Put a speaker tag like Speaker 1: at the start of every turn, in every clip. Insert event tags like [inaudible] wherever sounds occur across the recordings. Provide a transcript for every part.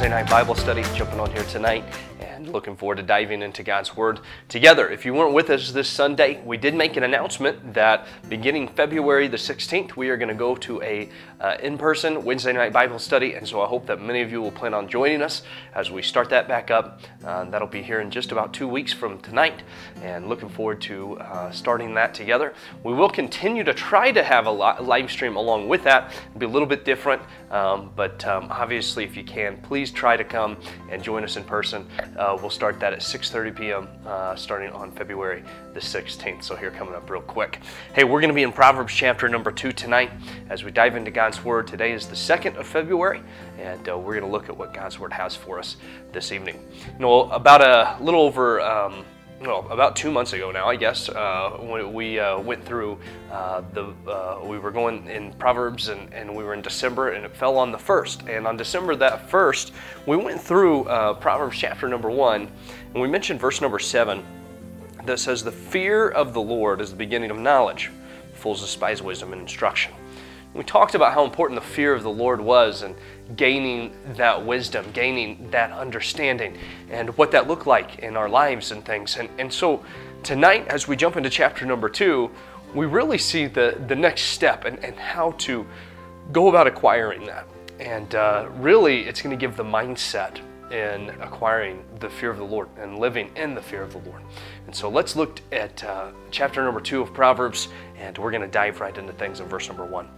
Speaker 1: Wednesday night Bible study, jumping on here tonight looking forward to diving into God's Word together. If you weren't with us this Sunday, we did make an announcement that beginning February the 16th, we are going to go to a uh, in-person Wednesday night Bible study, and so I hope that many of you will plan on joining us as we start that back up. Uh, that'll be here in just about two weeks from tonight, and looking forward to uh, starting that together. We will continue to try to have a live stream along with that. It'll be a little bit different, um, but um, obviously, if you can, please try to come and join us in person. Uh, we'll start that at 6:30 p.m. Uh, starting on February the 16th. So here coming up real quick. Hey, we're going to be in Proverbs chapter number two tonight as we dive into God's Word. Today is the 2nd of February, and uh, we're going to look at what God's Word has for us this evening. You know, about a little over. Um, well, about two months ago now, I guess, uh, when we uh, went through uh, the, uh, we were going in Proverbs and, and we were in December and it fell on the first. And on December that first, we went through uh, Proverbs chapter number one and we mentioned verse number seven that says, The fear of the Lord is the beginning of knowledge. Fools despise wisdom and instruction. We talked about how important the fear of the Lord was and gaining that wisdom, gaining that understanding, and what that looked like in our lives and things. And, and so tonight, as we jump into chapter number two, we really see the, the next step and, and how to go about acquiring that. And uh, really, it's going to give the mindset in acquiring the fear of the Lord and living in the fear of the Lord. And so let's look at uh, chapter number two of Proverbs, and we're going to dive right into things in verse number one.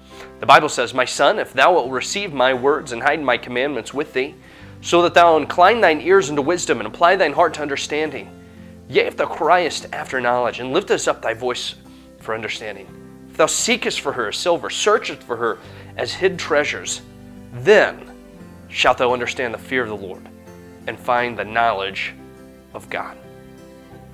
Speaker 1: The Bible says, My son, if thou wilt receive my words and hide my commandments with thee, so that thou incline thine ears unto wisdom and apply thine heart to understanding, yea, if thou criest after knowledge and liftest up thy voice for understanding, if thou seekest for her as silver, searchest for her as hid treasures, then shalt thou understand the fear of the Lord and find the knowledge of God.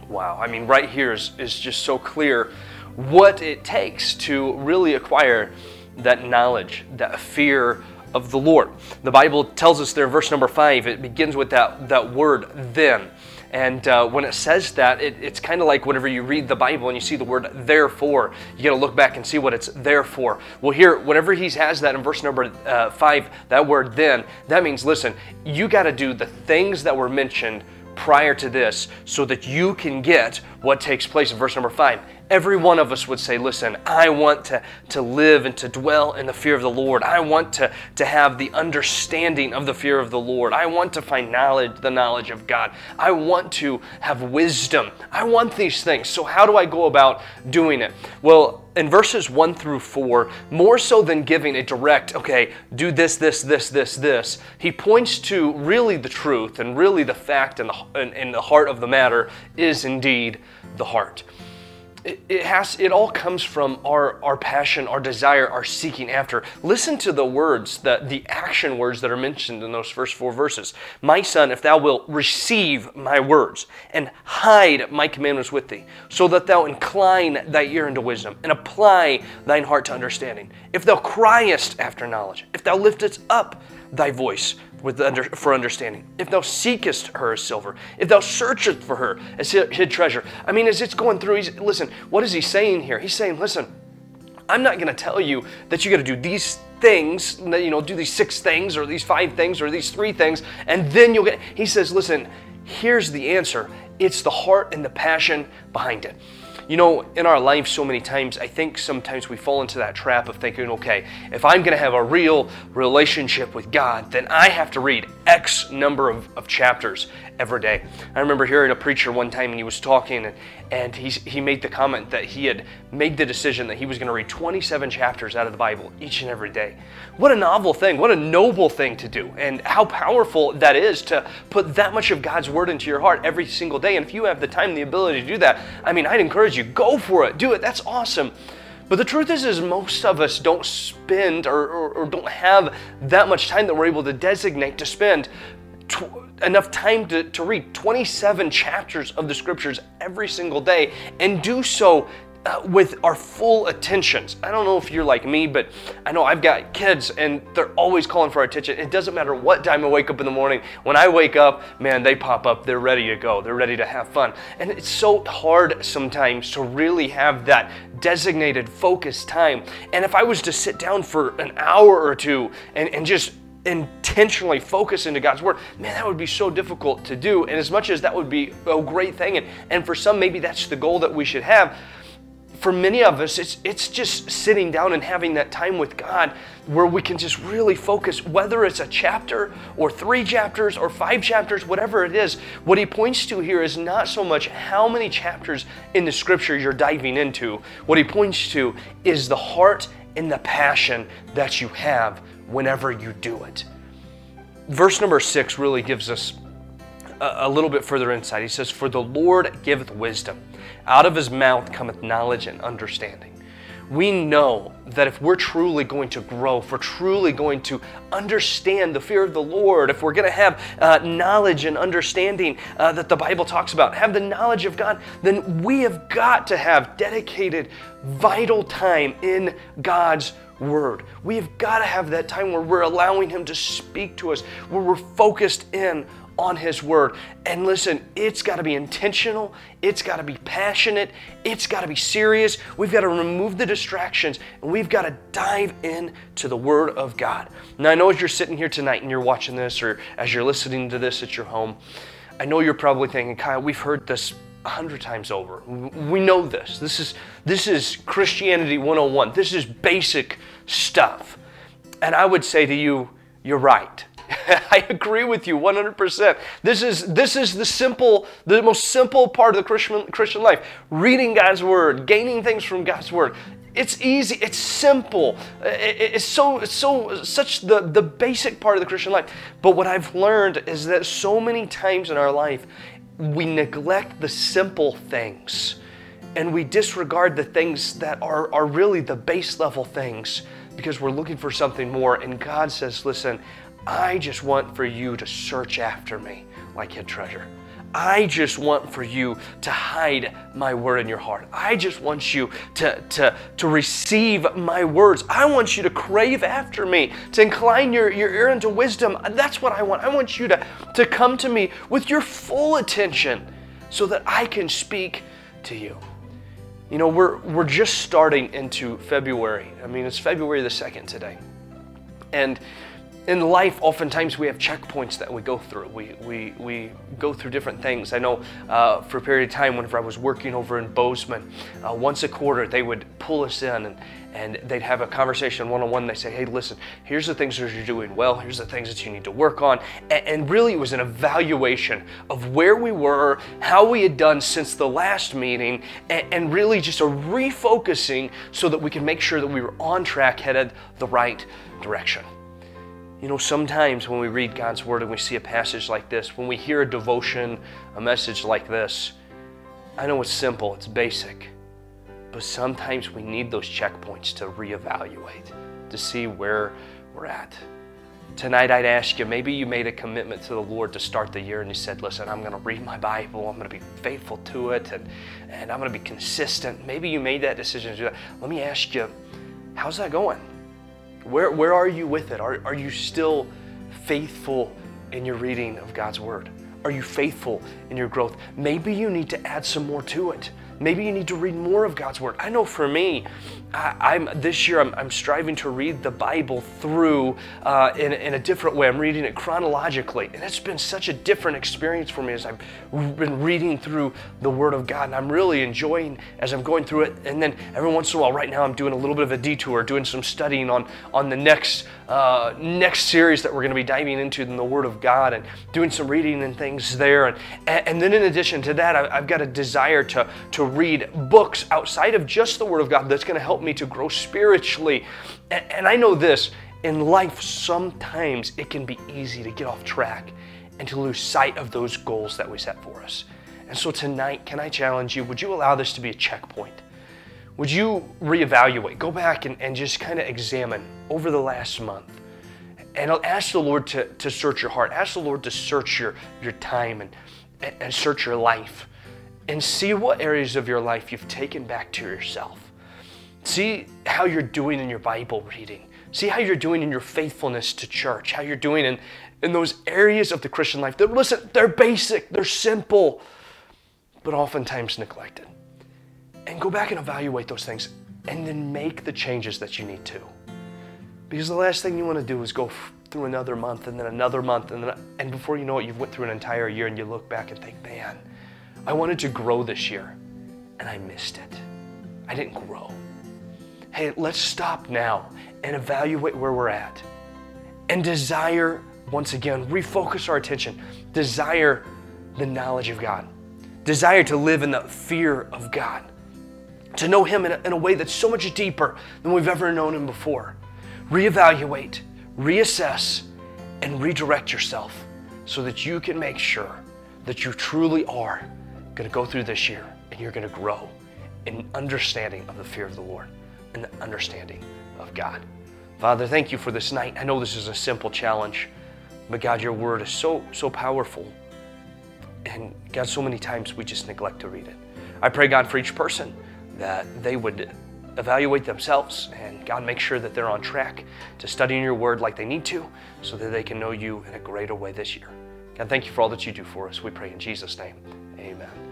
Speaker 1: Wow, I mean, right here is, is just so clear what it takes to really acquire that knowledge, that fear of the Lord. The Bible tells us there, verse number five, it begins with that, that word then. And uh, when it says that, it, it's kind of like whenever you read the Bible and you see the word therefore, you got to look back and see what it's there for. Well, here, whenever he has that in verse number uh, five, that word then, that means listen, you got to do the things that were mentioned prior to this so that you can get what takes place in verse number five every one of us would say, Listen, I want to, to live and to dwell in the fear of the Lord. I want to, to have the understanding of the fear of the Lord. I want to find knowledge, the knowledge of God. I want to have wisdom. I want these things. So, how do I go about doing it? Well, in verses 1 through 4, more so than giving a direct, okay, do this, this, this, this, this, he points to really the truth and really the fact and the, and, and the heart of the matter is indeed the heart it, has it all comes from our our passion our desire our seeking after. Listen to the words the the action words that are mentioned in those first four verses. My son if thou wilt receive my words and hide my commandments with thee so that thou incline thy ear unto wisdom and apply thine heart to understanding if thou criest after knowledge if thou liftest up thy voice with under, for understanding. If thou seekest her as silver, if thou searchest for her as hid treasure. I mean, as it's going through, he's, listen, what is he saying here? He's saying, listen, I'm not going to tell you that you got to do these things, you know, do these six things or these five things or these three things, and then you'll get. He says, listen, here's the answer it's the heart and the passion behind it. You know, in our life, so many times, I think sometimes we fall into that trap of thinking, okay, if I'm going to have a real relationship with God, then I have to read X number of, of chapters every day. I remember hearing a preacher one time and he was talking and, and he, he made the comment that he had made the decision that he was going to read 27 chapters out of the Bible each and every day. What a novel thing, what a noble thing to do, and how powerful that is to put that much of God's Word into your heart every single day. And if you have the time the ability to do that, I mean, I'd encourage you, go for it, do it, that's awesome. But the truth is, is most of us don't spend or, or, or, don't have that much time that we're able to designate to spend tw- enough time to, to read 27 chapters of the scriptures every single day and do so uh, with our full attentions. I don't know if you're like me, but I know I've got kids and they're always calling for our attention. It doesn't matter what time I wake up in the morning. When I wake up, man, they pop up. They're ready to go. They're ready to have fun. And it's so hard sometimes to really have that designated focus time. And if I was to sit down for an hour or two and, and just intentionally focus into God's Word, man, that would be so difficult to do. And as much as that would be a great thing, and, and for some, maybe that's the goal that we should have, for many of us, it's, it's just sitting down and having that time with God where we can just really focus, whether it's a chapter or three chapters or five chapters, whatever it is. What he points to here is not so much how many chapters in the scripture you're diving into. What he points to is the heart and the passion that you have whenever you do it. Verse number six really gives us a, little bit further insight. He says, For the Lord giveth wisdom. Out of his mouth cometh knowledge and understanding. We know that if we're truly going to grow, if we're truly going to understand the fear of the Lord, if we're going to have uh, knowledge and understanding uh, that the Bible talks about, have the knowledge of God, then we have got to have dedicated, vital time in God's Word. We have got to have that time where we're allowing Him to speak to us, where we're focused in on His Word. And listen, it's got to be intentional, it's got to be passionate, it's got to be serious. We've got to remove the distractions, and we've got to dive in to the Word of God. Now, I know as you're sitting here tonight and you're watching this, or as you're listening to this at your home, I know you're probably thinking, Kyle, we've heard this a hundred times over. We know this. This is this is Christianity 101. This is basic stuff. And I would say to you, you're right. [laughs] I agree with you 100%. This is this is the simple, the most simple part of the Christian Christian life. Reading God's word, gaining things from God's word. It's easy. It's simple. It's so it's so such the the basic part of the Christian life. But what I've learned is that so many times in our life we neglect the simple things and we disregard the things that are, are really the base level things because we're looking for something more. And God says, Listen, I just want for you to search after me like hid treasure. I just want for you to hide my word in your heart. I just want you to, to, to receive my words. I want you to crave after me, to incline your, your ear into wisdom. That's what I want. I want you to, to come to me with your full attention so that I can speak to you. You know, we're, we're just starting into February. I mean, it's February the 2nd today. And in life, oftentimes we have checkpoints that we go through. We, we, we go through different things. I know uh, for a period of time, whenever I was working over in Bozeman, uh, once a quarter they would pull us in and, and they'd have a conversation one on one. They say, hey, listen, here's the things that you're doing well, here's the things that you need to work on. And, and really, it was an evaluation of where we were, how we had done since the last meeting, and, and really just a refocusing so that we can make sure that we were on track, headed the right direction. You know, sometimes when we read God's Word and we see a passage like this, when we hear a devotion, a message like this, I know it's simple, it's basic, but sometimes we need those checkpoints to reevaluate, to see where we're at. Tonight, I'd ask you maybe you made a commitment to the Lord to start the year and you said, Listen, I'm going to read my Bible, I'm going to be faithful to it, and, and I'm going to be consistent. Maybe you made that decision to do that. Let me ask you, how's that going? Where, where are you with it? Are, are you still faithful in your reading of God's Word? Are you faithful in your growth? Maybe you need to add some more to it. Maybe you need to read more of God's Word. I know for me, I, am this year I'm, I'm, striving to read the Bible through uh, in, in a different way. I'm reading it chronologically, and it's been such a different experience for me as I've been reading through the Word of God, and I'm really enjoying as I'm going through it. And then every once in a while, right now, I'm doing a little bit of a detour, doing some studying on on the next uh, next series that we're going to be diving into in the Word of God, and doing some reading and things there. And and then in addition to that, I, I've got a desire to to read books outside of just the Word of God that's going to help me to grow spiritually. And, and I know this in life, sometimes it can be easy to get off track and to lose sight of those goals that we set for us. And so tonight, can I challenge you? Would you allow this to be a checkpoint? Would you reevaluate, go back and, and just kind of examine over the last month? And ask the Lord to, to search your heart. Ask the Lord to search your, your time and, and search your life and see what areas of your life you've taken back to yourself. See how you're doing in your Bible reading. See how you're doing in your faithfulness to church, how you're doing in, in those areas of the Christian life that, listen, they're basic, they're simple, but oftentimes neglected. And go back and evaluate those things and then make the changes that you need to. Because the last thing you want to do is go through another month and then another month and then, and before you know it, you've went through an entire year and you look back and think, man, I wanted to grow this year and I missed it. I didn't grow. Hey, let's stop now and evaluate where we're at and desire, once again, refocus our attention, desire the knowledge of God, desire to live in the fear of God, to know Him in a, in a way that's so much deeper than we've ever known Him before. Reevaluate, reassess, and redirect yourself so that you can make sure that you truly are going to go through this year and you're going to grow in understanding of the fear of the Lord and the understanding of God. Father, thank you for this night. I know this is a simple challenge, but God, your word is so, so powerful. And God, so many times we just neglect to read it. I pray, God, for each person that they would evaluate themselves and God make sure that they're on track to studying your word like they need to so that they can know you in a greater way this year. God, thank you for all that you do for us. We pray in Jesus' name. Amen.